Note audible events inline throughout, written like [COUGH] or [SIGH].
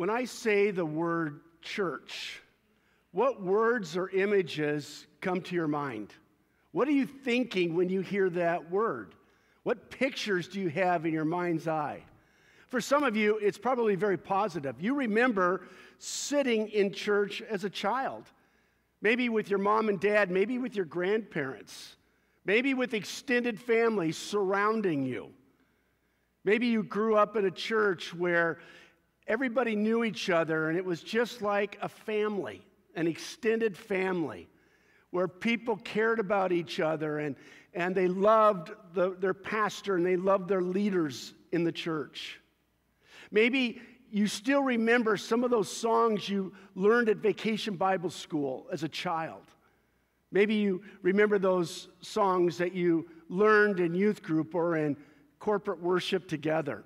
When I say the word church, what words or images come to your mind? What are you thinking when you hear that word? What pictures do you have in your mind's eye? For some of you, it's probably very positive. You remember sitting in church as a child, maybe with your mom and dad, maybe with your grandparents, maybe with extended family surrounding you. Maybe you grew up in a church where everybody knew each other and it was just like a family, an extended family, where people cared about each other and, and they loved the, their pastor and they loved their leaders in the church. Maybe you still remember some of those songs you learned at vacation Bible school as a child. Maybe you remember those songs that you learned in youth group or in corporate worship together.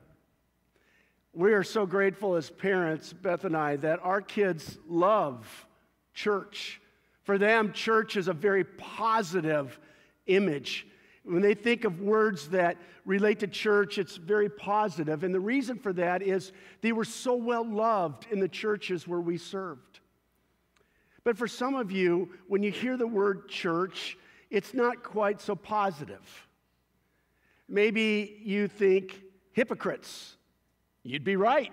We are so grateful as parents, Beth and I, that our kids love church. For them, church is a very positive image. When they think of words that relate to church, it's very positive. And the reason for that is they were so well loved in the churches where we served. But for some of you, when you hear the word church, it's not quite so positive. Maybe you think hypocrites. You'd be right.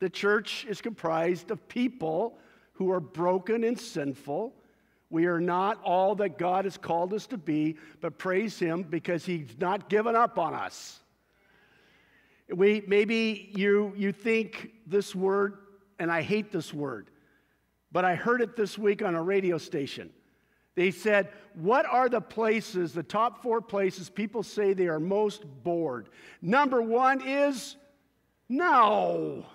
The church is comprised of people who are broken and sinful. We are not all that God has called us to be, but praise Him because He's not given up on us. We, maybe you, you think this word, and I hate this word, but I heard it this week on a radio station. They said, What are the places, the top four places people say they are most bored? Number one is no.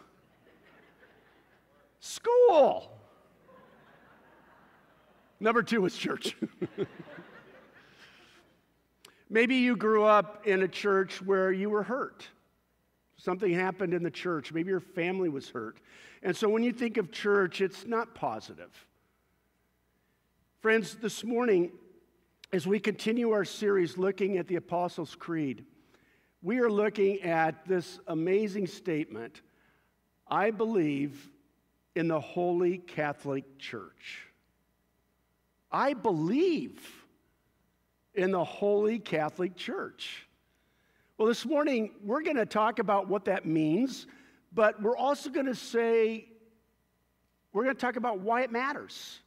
School. Number two is church. [LAUGHS] Maybe you grew up in a church where you were hurt. Something happened in the church. Maybe your family was hurt. And so when you think of church, it's not positive. Friends, this morning, as we continue our series looking at the Apostles' Creed, we are looking at this amazing statement I believe in the Holy Catholic Church. I believe in the Holy Catholic Church. Well, this morning, we're going to talk about what that means, but we're also going to say, we're going to talk about why it matters.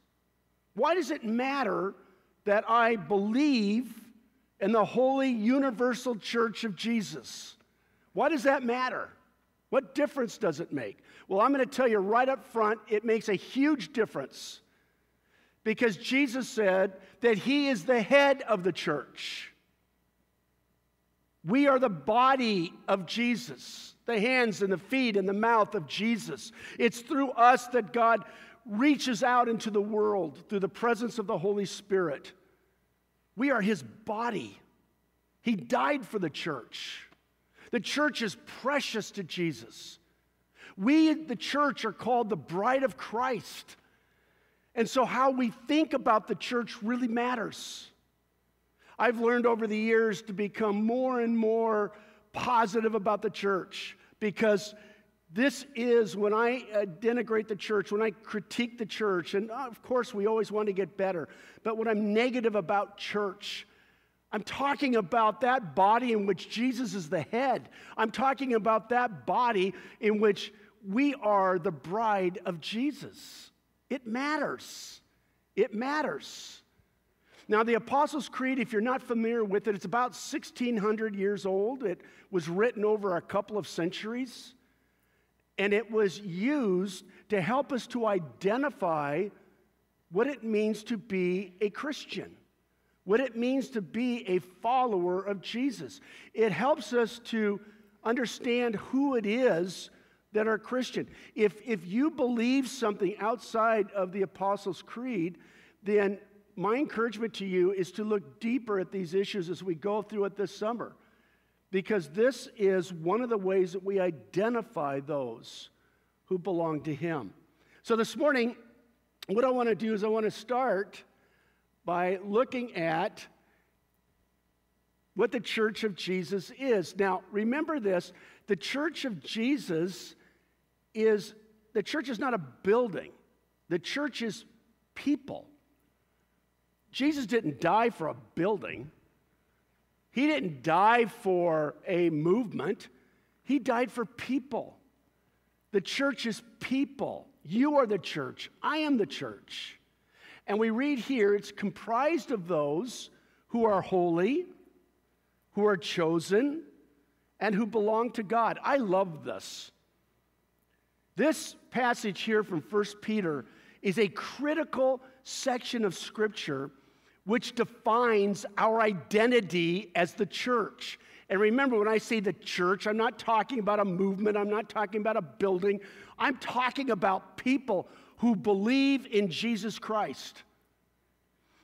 Why does it matter that I believe in the holy universal church of Jesus? Why does that matter? What difference does it make? Well, I'm going to tell you right up front, it makes a huge difference. Because Jesus said that He is the head of the church. We are the body of Jesus, the hands and the feet and the mouth of Jesus. It's through us that God reaches out into the world through the presence of the Holy Spirit. We are his body. He died for the church. The church is precious to Jesus. We, the church, are called the bride of Christ. And so, how we think about the church really matters. I've learned over the years to become more and more positive about the church because this is when I uh, denigrate the church, when I critique the church, and uh, of course we always want to get better, but when I'm negative about church, I'm talking about that body in which Jesus is the head. I'm talking about that body in which we are the bride of Jesus. It matters. It matters. Now, the Apostles' Creed, if you're not familiar with it, it's about 1,600 years old. It was written over a couple of centuries and it was used to help us to identify what it means to be a Christian, what it means to be a follower of Jesus. It helps us to understand who it is that are Christian. If, if you believe something outside of the Apostles' Creed, then my encouragement to you is to look deeper at these issues as we go through it this summer because this is one of the ways that we identify those who belong to Him. So this morning, what I want to do is I want to start by looking at what the church of Jesus is. Now, remember this the church of Jesus is the church is not a building, the church is people. Jesus didn't die for a building, He didn't die for a movement, He died for people. The church is people. You are the church. I am the church. And we read here it's comprised of those who are holy, who are chosen, and who belong to God. I love this. This passage here from 1 Peter is a critical section of Scripture which defines our identity as the church. And remember, when I say the church, I'm not talking about a movement, I'm not talking about a building, I'm talking about people who believe in Jesus Christ.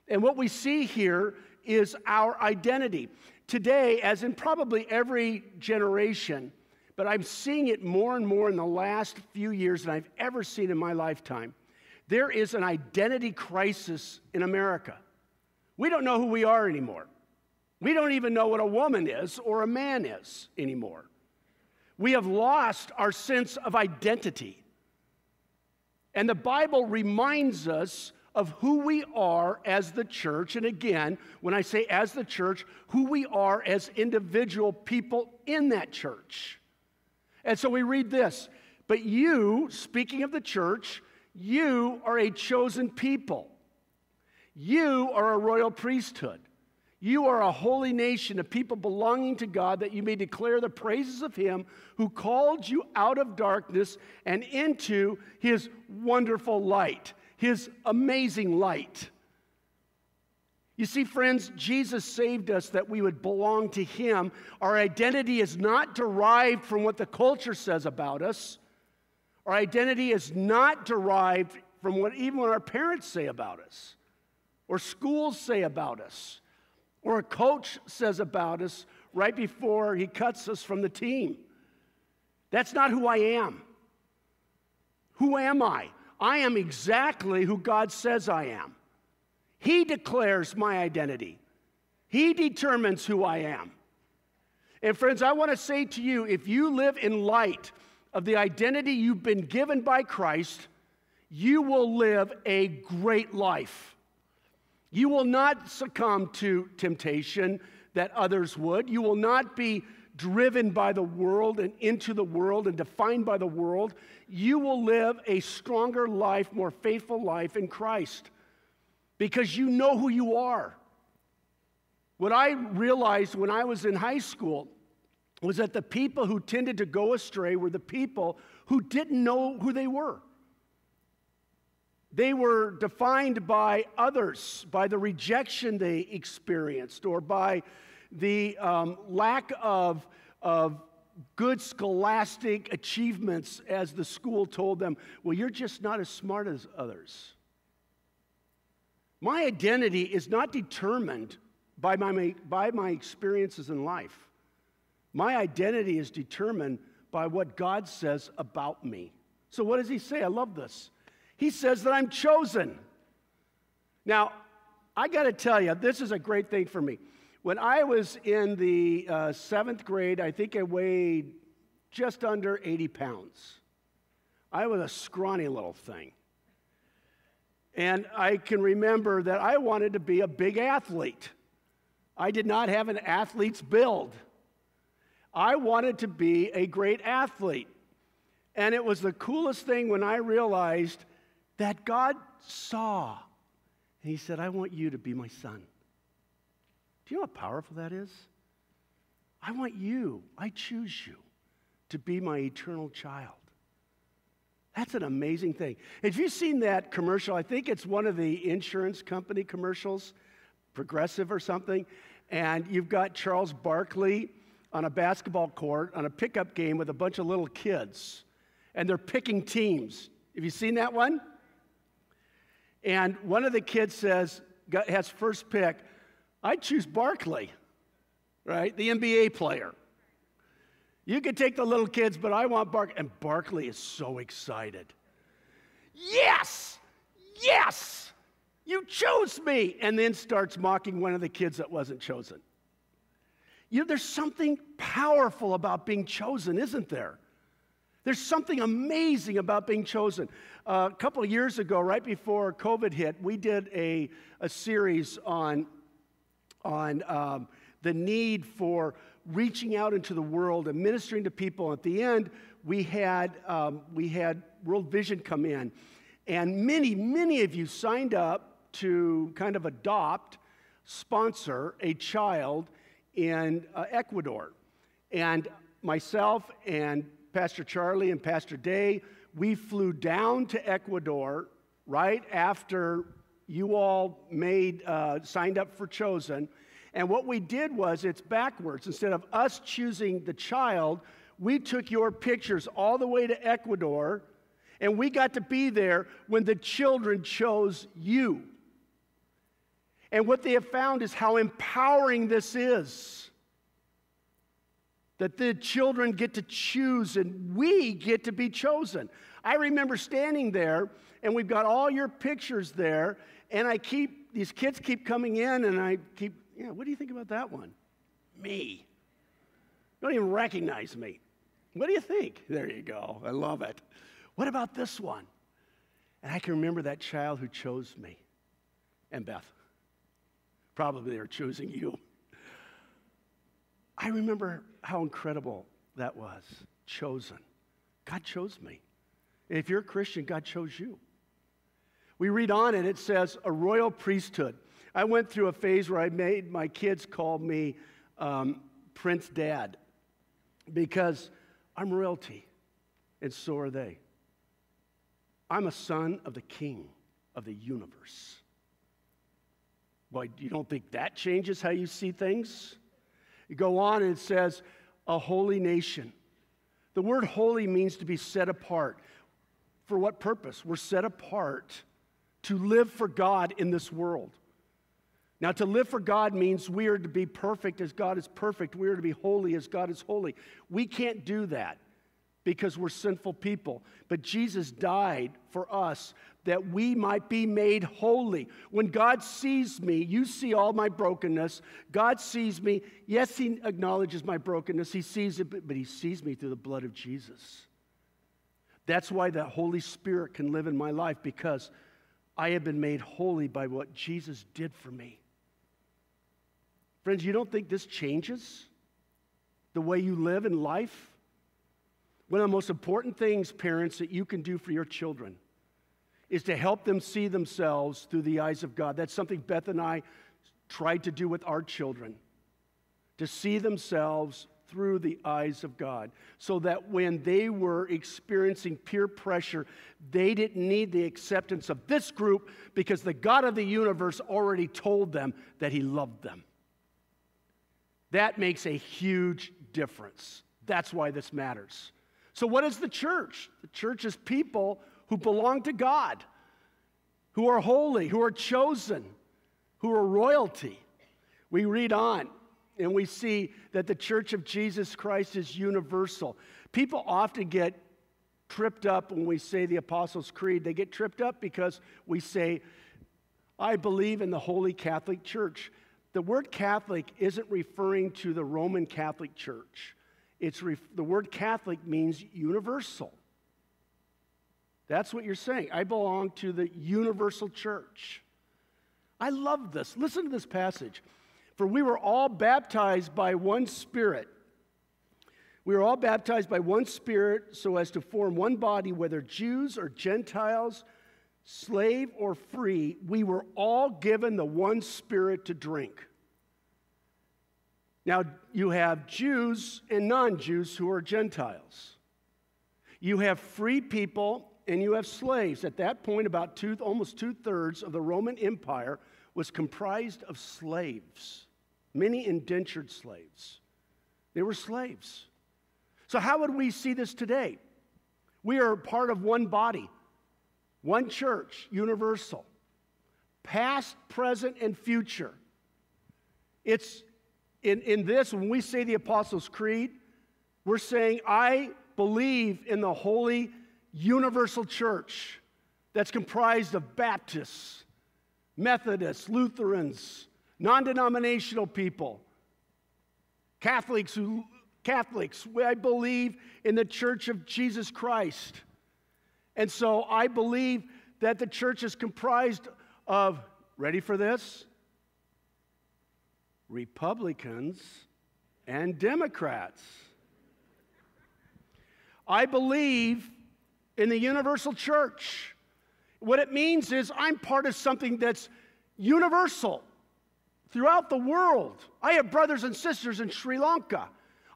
And what we see here is our identity. Today, as in probably every generation, but I'm seeing it more and more in the last few years than I've ever seen in my lifetime. There is an identity crisis in America. We don't know who we are anymore. We don't even know what a woman is or a man is anymore. We have lost our sense of identity. And the Bible reminds us of who we are as the church. And again, when I say as the church, who we are as individual people in that church. And so we read this But you, speaking of the church, you are a chosen people. You are a royal priesthood. You are a holy nation, a people belonging to God, that you may declare the praises of Him who called you out of darkness and into His wonderful light, His amazing light. You see, friends, Jesus saved us that we would belong to Him. Our identity is not derived from what the culture says about us. Our identity is not derived from what even what our parents say about us, or schools say about us or a coach says about us right before he cuts us from the team. That's not who I am. Who am I? I am exactly who God says I am. He declares my identity, He determines who I am. And friends, I want to say to you if you live in light of the identity you've been given by Christ, you will live a great life. You will not succumb to temptation that others would. You will not be driven by the world and into the world and defined by the world. You will live a stronger life, more faithful life in Christ because you know who you are. What I realized when I was in high school was that the people who tended to go astray were the people who didn't know who they were. They were defined by others, by the rejection they experienced, or by the um, lack of, of good scholastic achievements, as the school told them. Well, you're just not as smart as others. My identity is not determined by my, by my experiences in life. My identity is determined by what God says about me. So, what does he say? I love this. He says that I'm chosen. Now, I got to tell you, this is a great thing for me. When I was in the uh, seventh grade, I think I weighed just under 80 pounds. I was a scrawny little thing. And I can remember that I wanted to be a big athlete. I did not have an athlete's build. I wanted to be a great athlete. And it was the coolest thing when I realized that God saw. And He said, I want you to be my son. Do you know how powerful that is? I want you, I choose you to be my eternal child. That's an amazing thing. Have you seen that commercial? I think it's one of the insurance company commercials, Progressive or something. And you've got Charles Barkley on a basketball court on a pickup game with a bunch of little kids. And they're picking teams. Have you seen that one? And one of the kids says, has first pick, I choose Barkley, right? The NBA player. You could take the little kids, but I want Barkley. And Barkley is so excited. Yes! Yes! You chose me! And then starts mocking one of the kids that wasn't chosen. You know, there's something powerful about being chosen, isn't there? There's something amazing about being chosen. Uh, a couple of years ago, right before COVID hit, we did a, a series on, on um, the need for reaching out into the world and ministering to people. At the end, we had, um, we had World Vision come in. And many, many of you signed up to kind of adopt, sponsor a child in uh, Ecuador. And myself and Pastor Charlie and Pastor Day, we flew down to Ecuador right after you all made uh, signed up for chosen. And what we did was it's backwards. Instead of us choosing the child we took your pictures all the way to ecuador and we got to be there when the children chose you. And what they have found is how empowering this is that the children get to choose and we get to be chosen. I remember standing there and we've got all your pictures there and I keep these kids keep coming in and I keep, yeah, what do you think about that one? Me. You Don't even recognize me. What do you think? There you go. I love it. What about this one? And I can remember that child who chose me and Beth. Probably they're choosing you. I remember how incredible that was. Chosen. God chose me. if you're a Christian, God chose you. We read on and it says, a royal priesthood. I went through a phase where I made my kids call me um, Prince Dad because I'm royalty, and so are they. I'm a son of the King of the universe. Boy, you don't think that changes how you see things? You go on and it says, a holy nation. The word holy means to be set apart. For what purpose? We're set apart to live for God in this world. Now, to live for God means we are to be perfect as God is perfect. We are to be holy as God is holy. We can't do that because we're sinful people. But Jesus died for us that we might be made holy. When God sees me, you see all my brokenness. God sees me. Yes, He acknowledges my brokenness. He sees it, but He sees me through the blood of Jesus. That's why the Holy Spirit can live in my life because I have been made holy by what Jesus did for me. Friends, you don't think this changes the way you live in life? One of the most important things, parents, that you can do for your children is to help them see themselves through the eyes of God. That's something Beth and I tried to do with our children, to see themselves through the eyes of God, so that when they were experiencing peer pressure, they didn't need the acceptance of this group because the God of the universe already told them that He loved them. That makes a huge difference. That's why this matters. So, what is the church? The church is people who belong to God, who are holy, who are chosen, who are royalty. We read on and we see that the church of Jesus Christ is universal. People often get tripped up when we say the Apostles' Creed. They get tripped up because we say, I believe in the Holy Catholic Church. The word Catholic isn't referring to the Roman Catholic Church. It's the word Catholic means universal. That's what you're saying. I belong to the universal church. I love this. Listen to this passage. For we were all baptized by one Spirit. We were all baptized by one Spirit so as to form one body, whether Jews or Gentiles, slave or free. We were all given the one Spirit to drink. Now, you have Jews and non Jews who are Gentiles. You have free people and you have slaves. At that point, about two, almost two thirds of the Roman Empire was comprised of slaves, many indentured slaves. They were slaves. So, how would we see this today? We are part of one body, one church, universal, past, present, and future. It's in, in this, when we say the Apostles' Creed, we're saying, I believe in the holy universal church that's comprised of Baptists, Methodists, Lutherans, non denominational people, Catholics who Catholics. I believe in the Church of Jesus Christ. And so I believe that the church is comprised of, ready for this? Republicans and Democrats. I believe in the universal church. What it means is I'm part of something that's universal throughout the world. I have brothers and sisters in Sri Lanka.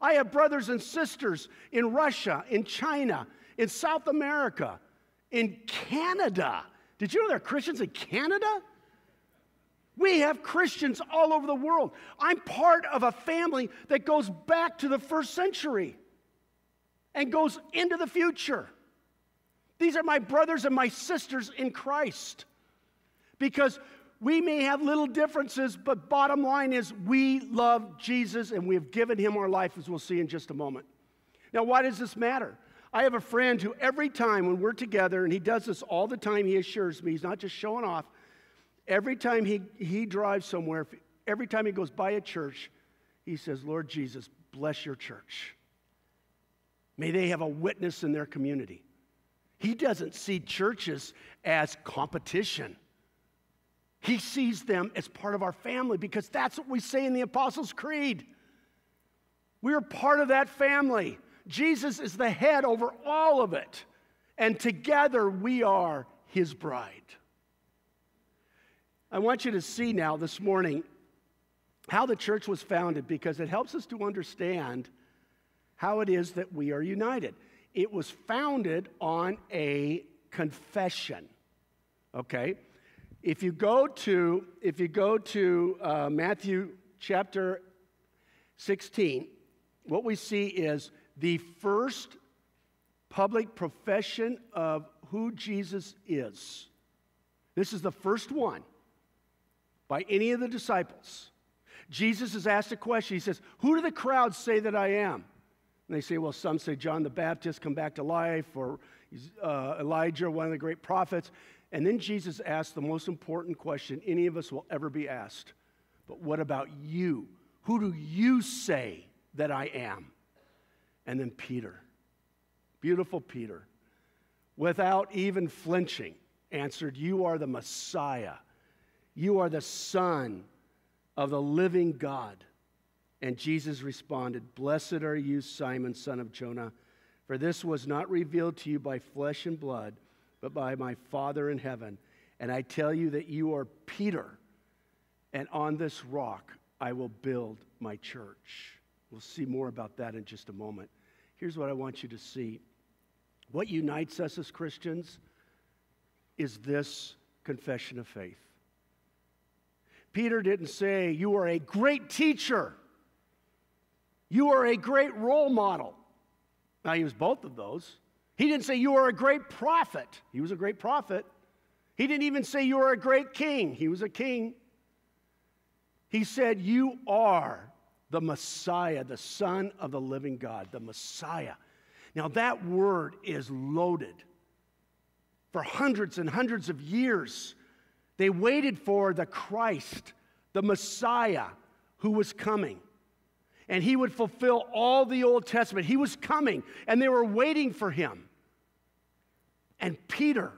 I have brothers and sisters in Russia, in China, in South America, in Canada. Did you know there are Christians in Canada? We have Christians all over the world. I'm part of a family that goes back to the first century and goes into the future. These are my brothers and my sisters in Christ because we may have little differences, but bottom line is we love Jesus and we have given him our life, as we'll see in just a moment. Now, why does this matter? I have a friend who, every time when we're together, and he does this all the time, he assures me, he's not just showing off. Every time he, he drives somewhere, every time he goes by a church, he says, Lord Jesus, bless your church. May they have a witness in their community. He doesn't see churches as competition. He sees them as part of our family because that's what we say in the Apostles' Creed. We are part of that family. Jesus is the head over all of it, and together we are his bride. I want you to see now this morning how the church was founded because it helps us to understand how it is that we are united. It was founded on a confession. Okay? If you go to, if you go to uh, Matthew chapter 16, what we see is the first public profession of who Jesus is. This is the first one by any of the disciples. Jesus is asked a question. He says, Who do the crowds say that I am? And they say, Well, some say John the Baptist come back to life, or uh, Elijah, one of the great prophets. And then Jesus asked the most important question any of us will ever be asked. But what about you? Who do you say that I am? And then Peter, beautiful Peter, without even flinching, answered, You are the Messiah. You are the Son of the living God. And Jesus responded, Blessed are you, Simon, son of Jonah, for this was not revealed to you by flesh and blood but by my Father in heaven. And I tell you that you are Peter, and on this rock I will build my church. We'll see more about that in just a moment. Here's what I want you to see what unites us as Christians is this confession of faith. Peter didn't say, You are a great teacher. You are a great role model. Now, he was both of those. He didn't say, You are a great prophet. He was a great prophet. He didn't even say, You are a great king. He was a king. He said, You are the Messiah, the Son of the living God, the Messiah. Now, that word is loaded. For hundreds and hundreds of years, they waited for the Christ, the Messiah who was coming and he would fulfill all the Old Testament. He was coming, and they were waiting for him. And Peter,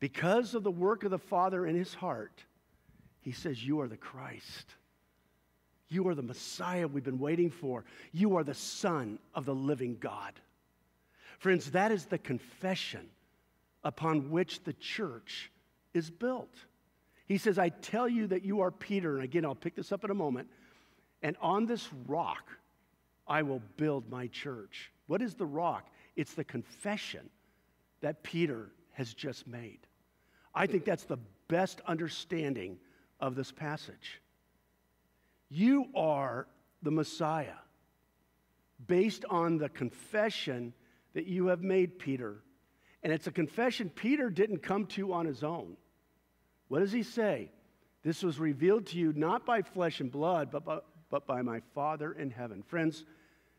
because of the work of the Father in his heart, he says, You are the Christ. You are the Messiah we've been waiting for. You are the Son of the living God. Friends, that is the confession upon which the church is built. He says, I tell you that you are Peter. And again, I'll pick this up in a moment. And on this rock, I will build my church. What is the rock? It's the confession that Peter has just made. I think that's the best understanding of this passage. You are the Messiah based on the confession that you have made, Peter. And it's a confession Peter didn't come to on his own. What does he say? This was revealed to you not by flesh and blood, but by, but by my Father in heaven. Friends,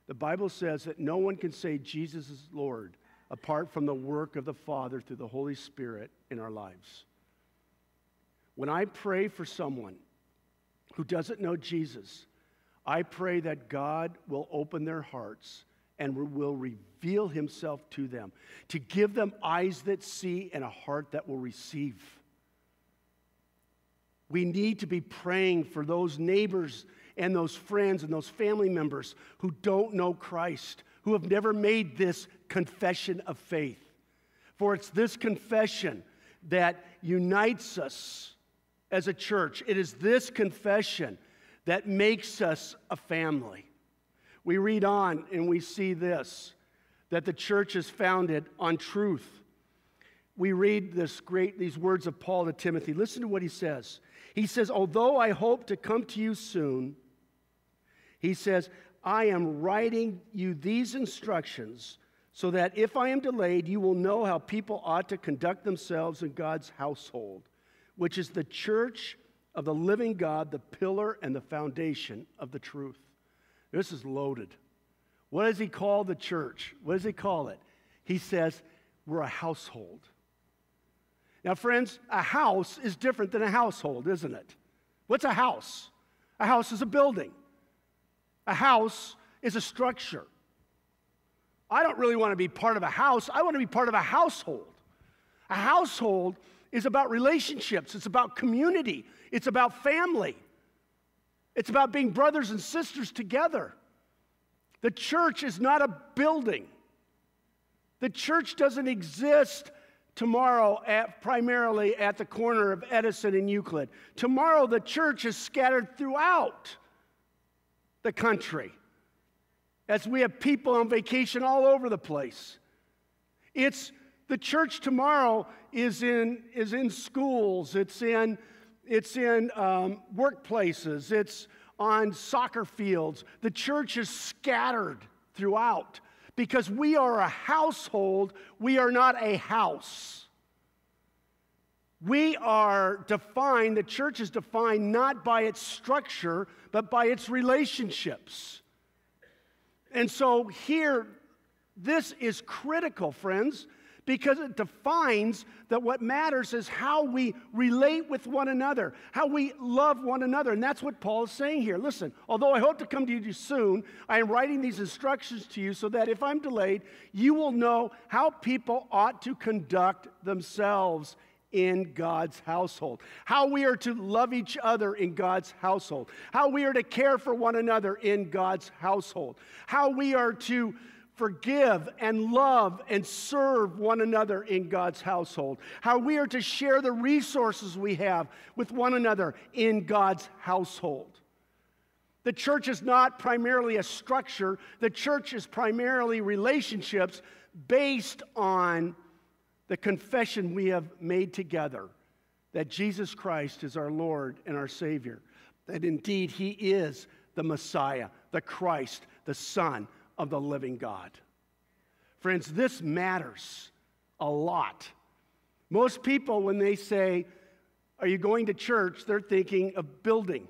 the Bible says that no one can say Jesus is Lord apart from the work of the Father through the Holy Spirit in our lives. When I pray for someone who doesn't know Jesus, I pray that God will open their hearts and will reveal himself to them, to give them eyes that see and a heart that will receive. We need to be praying for those neighbors and those friends and those family members who don't know Christ, who have never made this confession of faith. For it's this confession that unites us as a church. It is this confession that makes us a family. We read on and we see this that the church is founded on truth. We read this great these words of Paul to Timothy. Listen to what he says. He says, "Although I hope to come to you soon, he says, I am writing you these instructions so that if I am delayed, you will know how people ought to conduct themselves in God's household, which is the church of the living God, the pillar and the foundation of the truth. This is loaded. What does he call the church? What does he call it? He says, We're a household. Now, friends, a house is different than a household, isn't it? What's a house? A house is a building, a house is a structure. I don't really want to be part of a house, I want to be part of a household. A household is about relationships, it's about community, it's about family, it's about being brothers and sisters together. The church is not a building. The church doesn't exist tomorrow at, primarily at the corner of Edison and Euclid. Tomorrow, the church is scattered throughout the country as we have people on vacation all over the place. It's the church tomorrow is in, is in schools, it's in, it's in um, workplaces, it's on soccer fields. The church is scattered throughout because we are a household, we are not a house. We are defined, the church is defined not by its structure, but by its relationships. And so here, this is critical, friends, because it defines that what matters is how we relate with one another, how we love one another. And that's what Paul is saying here. Listen, although I hope to come to you soon, I am writing these instructions to you so that if I'm delayed, you will know how people ought to conduct themselves in God's household, how we are to love each other in God's household, how we are to care for one another in God's household, how we are to forgive and love and serve one another in God's household, how we are to share the resources we have with one another in God's household. The church is not primarily a structure, the church is primarily relationships based on the confession we have made together that Jesus Christ is our Lord and our Savior, that indeed He is the Messiah, the Christ, the Son of the living God. Friends, this matters a lot. Most people, when they say, Are you going to church? they're thinking of building.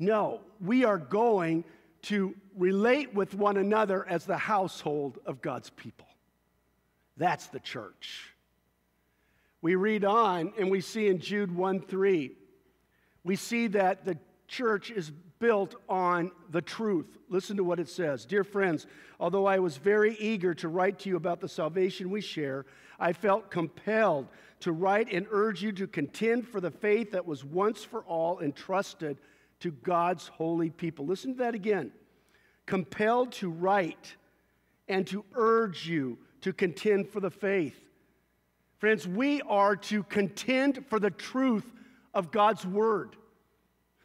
No, we are going to relate with one another as the household of God's people. That's the church. We read on and we see in Jude 1 3, we see that the church is built on the truth. Listen to what it says. Dear friends, although I was very eager to write to you about the salvation we share, I felt compelled to write and urge you to contend for the faith that was once for all entrusted to God's holy people. Listen to that again. Compelled to write and to urge you to contend for the faith. Friends, we are to contend for the truth of God's word.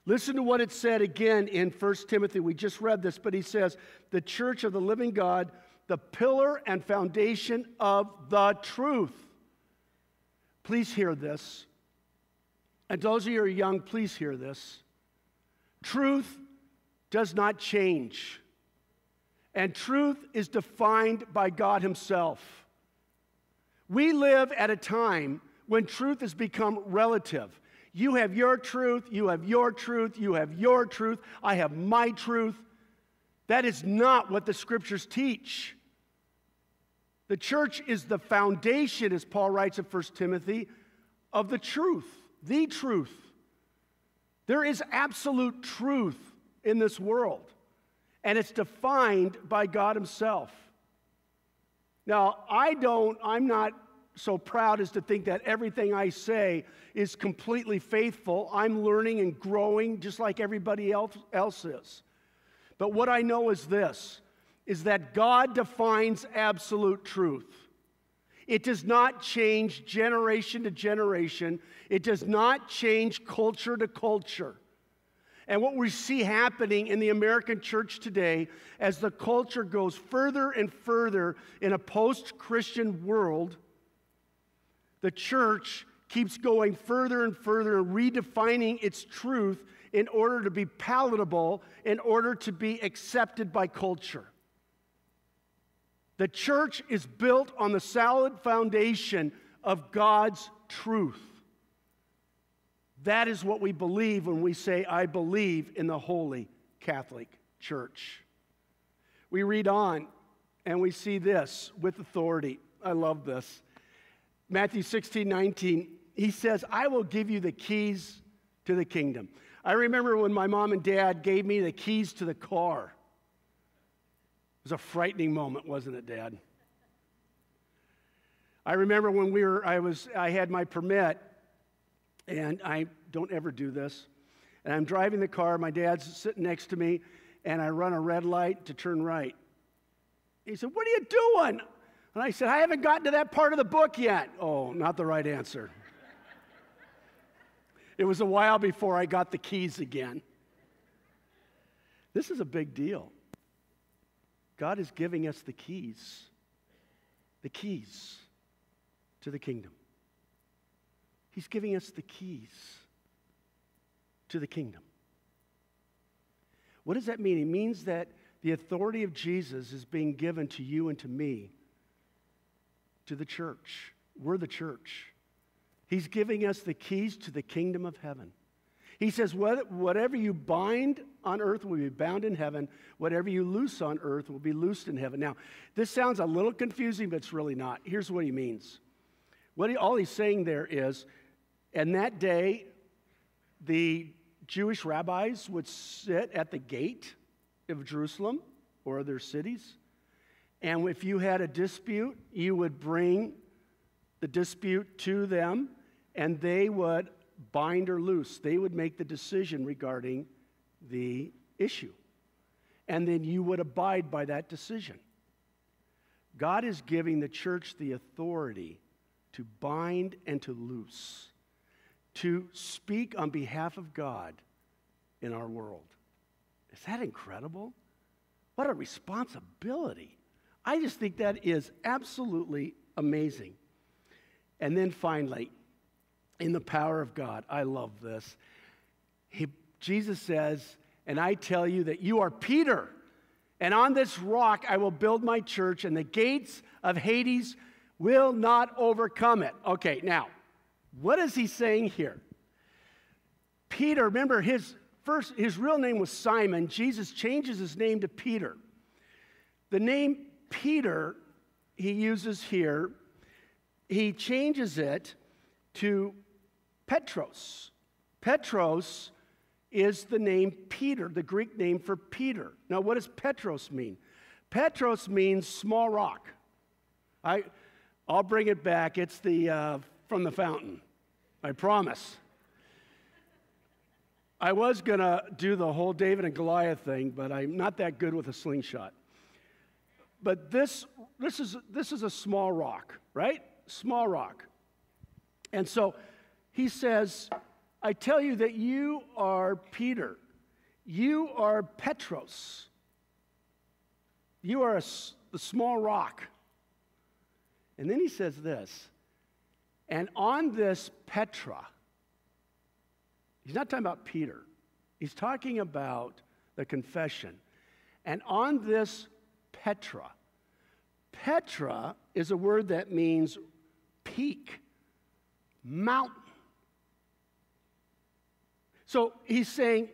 Listen to what it said again in 1 Timothy. We just read this, but he says, The church of the living God, the pillar and foundation of the truth. Please hear this. And those of you who are young, please hear this. Truth does not change. And truth is defined by God Himself. We live at a time when truth has become relative. You have your truth, you have your truth, you have your truth, I have my truth. That is not what the scriptures teach. The church is the foundation, as Paul writes in 1 Timothy, of the truth, the truth. There is absolute truth in this world, and it's defined by God Himself. Now, I don't, I'm not so proud as to think that everything I say is completely faithful. I'm learning and growing just like everybody else, else is. But what I know is this is that God defines absolute truth. It does not change generation to generation. It does not change culture to culture. And what we see happening in the American church today, as the culture goes further and further in a post Christian world, the church keeps going further and further redefining its truth in order to be palatable, in order to be accepted by culture. The church is built on the solid foundation of God's truth. That is what we believe when we say, I believe in the Holy Catholic Church. We read on and we see this with authority. I love this. Matthew 16, 19, he says, I will give you the keys to the kingdom. I remember when my mom and dad gave me the keys to the car. It was a frightening moment, wasn't it, Dad? I remember when we were, I was, I had my permit and I don't ever do this. And I'm driving the car, my dad's sitting next to me, and I run a red light to turn right. He said, What are you doing? And I said, I haven't gotten to that part of the book yet. Oh, not the right answer. it was a while before I got the keys again. This is a big deal. God is giving us the keys, the keys to the kingdom. He's giving us the keys to the kingdom. What does that mean? It means that the authority of Jesus is being given to you and to me, to the church. We're the church. He's giving us the keys to the kingdom of heaven. He says, Whatever you bind on earth will be bound in heaven. Whatever you loose on earth will be loosed in heaven. Now, this sounds a little confusing, but it's really not. Here's what he means. What he, all he's saying there is and that day, the Jewish rabbis would sit at the gate of Jerusalem or other cities. And if you had a dispute, you would bring the dispute to them, and they would bind or loose. They would make the decision regarding the issue. And then you would abide by that decision. God is giving the church the authority to bind and to loose to speak on behalf of God in our world. Is that incredible? What a responsibility. I just think that is absolutely amazing. And then finally, in the power of God, I love this. He, Jesus says, And I tell you that you are Peter, and on this rock I will build my church, and the gates of Hades will not overcome it. Okay, now, what is he saying here? Peter, remember his first his real name was Simon. Jesus changes his name to Peter. The name Peter he uses here, he changes it to Petros. Petros is the name Peter, the Greek name for Peter. Now, what does Petros mean? Petros means small rock. I, I'll bring it back. It's the uh, from the fountain. I promise. I was going to do the whole David and Goliath thing, but I'm not that good with a slingshot. But this, this, is, this is a small rock, right? Small rock. And so he says, I tell you that you are Peter. You are Petros. You are a, the small rock. And then he says this and on this Petra, he's not talking about Peter, he's talking about the confession. And on this Petra, Petra is a word that means peak, mountain. So he's saying,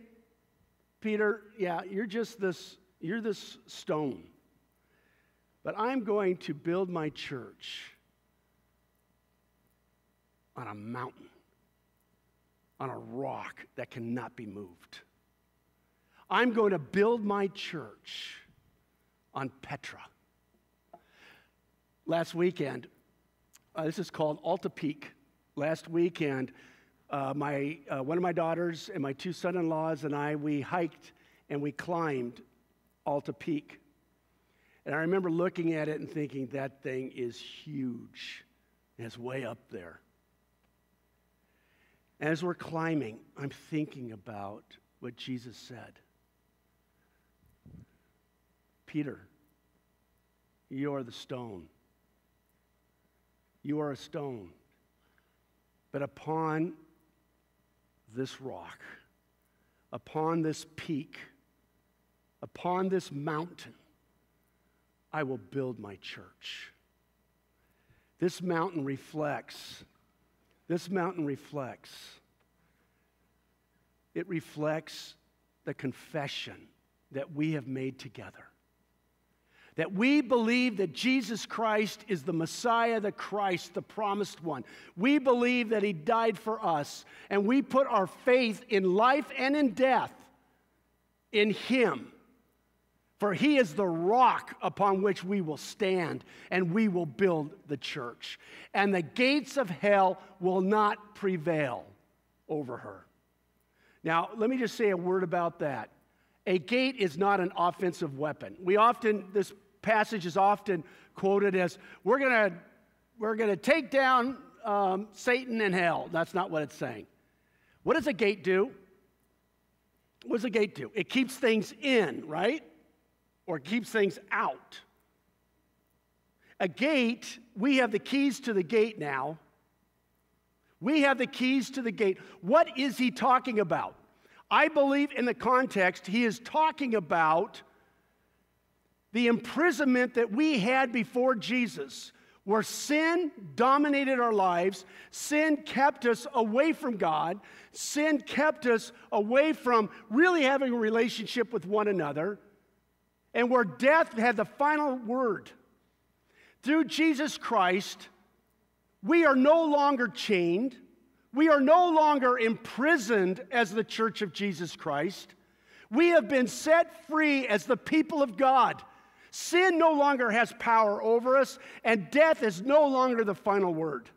Peter, yeah, you're just this, you're this stone. But I'm going to build my church on a mountain, on a rock that cannot be moved. I'm going to build my church on Petra. Last weekend, uh, this is called Alta Peak. Last weekend, uh, my, uh, one of my daughters and my two son in laws and I, we hiked and we climbed Alta Peak. And I remember looking at it and thinking, that thing is huge. it's way up there. As we're climbing, I'm thinking about what Jesus said Peter, you are the stone. You are a stone. But upon this rock, upon this peak, upon this mountain, I will build my church. This mountain reflects, this mountain reflects, it reflects the confession that we have made together that we believe that Jesus Christ is the Messiah, the Christ, the promised one. We believe that He died for us, and we put our faith in life and in death in Him. For He is the rock upon which we will stand, and we will build the church. And the gates of hell will not prevail over her. Now, let me just say a word about that. A gate is not an offensive weapon. We often, this passage is often quoted as we're going to we're to take down um, Satan and hell. That's not what it's saying. What does a gate do? What does a gate do? It keeps things in, right? Or keeps things out. A gate, we have the keys to the gate now. We have the keys to the gate. What is he talking about? I believe in the context, he is talking about the imprisonment that we had before Jesus, where sin dominated our lives, sin kept us away from God, sin kept us away from really having a relationship with one another, and where death had the final word. Through Jesus Christ, we are no longer chained. We are no longer imprisoned as the church of Jesus Christ. We have been set free as the people of God. Sin no longer has power over us, and death is no longer the final word.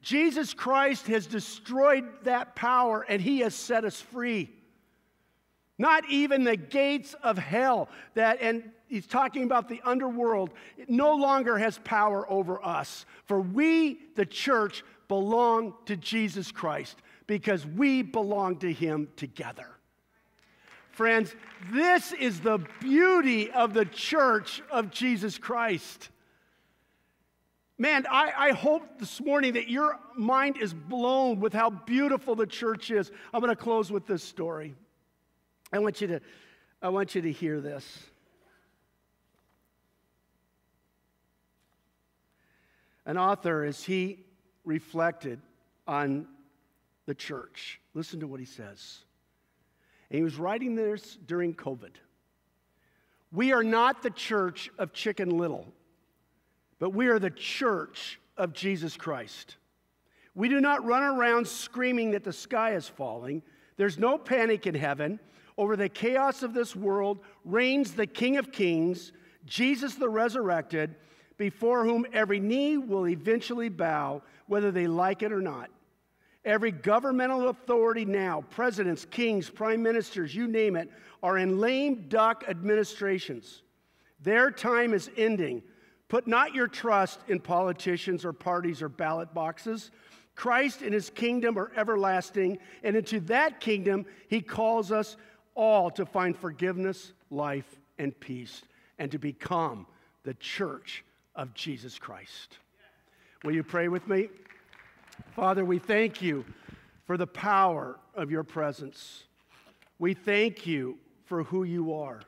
Jesus Christ has destroyed that power, and he has set us free. Not even the gates of hell that, and he's talking about the underworld, it no longer has power over us. For we, the church, belong to Jesus Christ because we belong to him together. Friends, this is the beauty of the church of Jesus Christ. Man, I, I, hope this morning that your mind is blown with how beautiful the church is. I'm going to close with this story. I want you to, I want you to hear this. An author, as he reflected on the church, listen to what he says. And he was writing this during COVID. We are not the church of Chicken Little, but we are the church of Jesus Christ. We do not run around screaming that the sky is falling. There's no panic in heaven. Over the chaos of this world reigns the King of Kings, Jesus the resurrected, before whom every knee will eventually bow, whether they like it or not. Every governmental authority now, presidents, kings, prime ministers, you name it, are in lame duck administrations. Their time is ending. Put not your trust in politicians or parties or ballot boxes. Christ and his kingdom are everlasting, and into that kingdom he calls us all to find forgiveness, life, and peace, and to become the church of Jesus Christ. Will you pray with me? Father, we thank you for the power of your presence. We thank you for who you are.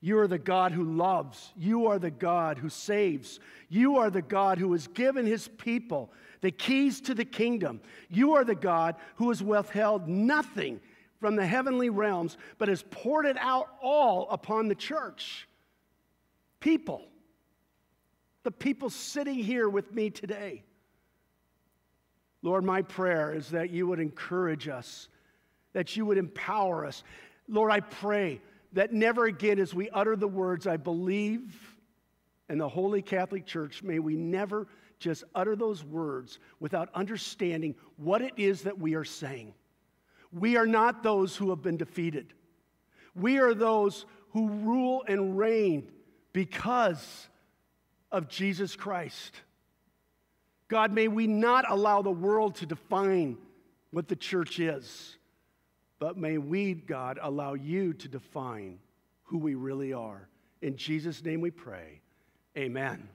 You are the God who loves. You are the God who saves. You are the God who has given his people the keys to the kingdom. You are the God who has withheld nothing from the heavenly realms, but has poured it out all upon the church. People, the people sitting here with me today. Lord, my prayer is that you would encourage us, that you would empower us, Lord, I pray that never again, as we utter the words, I believe in the Holy Catholic Church, may we never just utter those words without understanding what it is that we are saying. We are not those who have been defeated. We are those who rule and reign because of Jesus Christ. God, may we not allow the world to define what the church is, but may we, God, allow you to define who we really are. In Jesus' name we pray. Amen.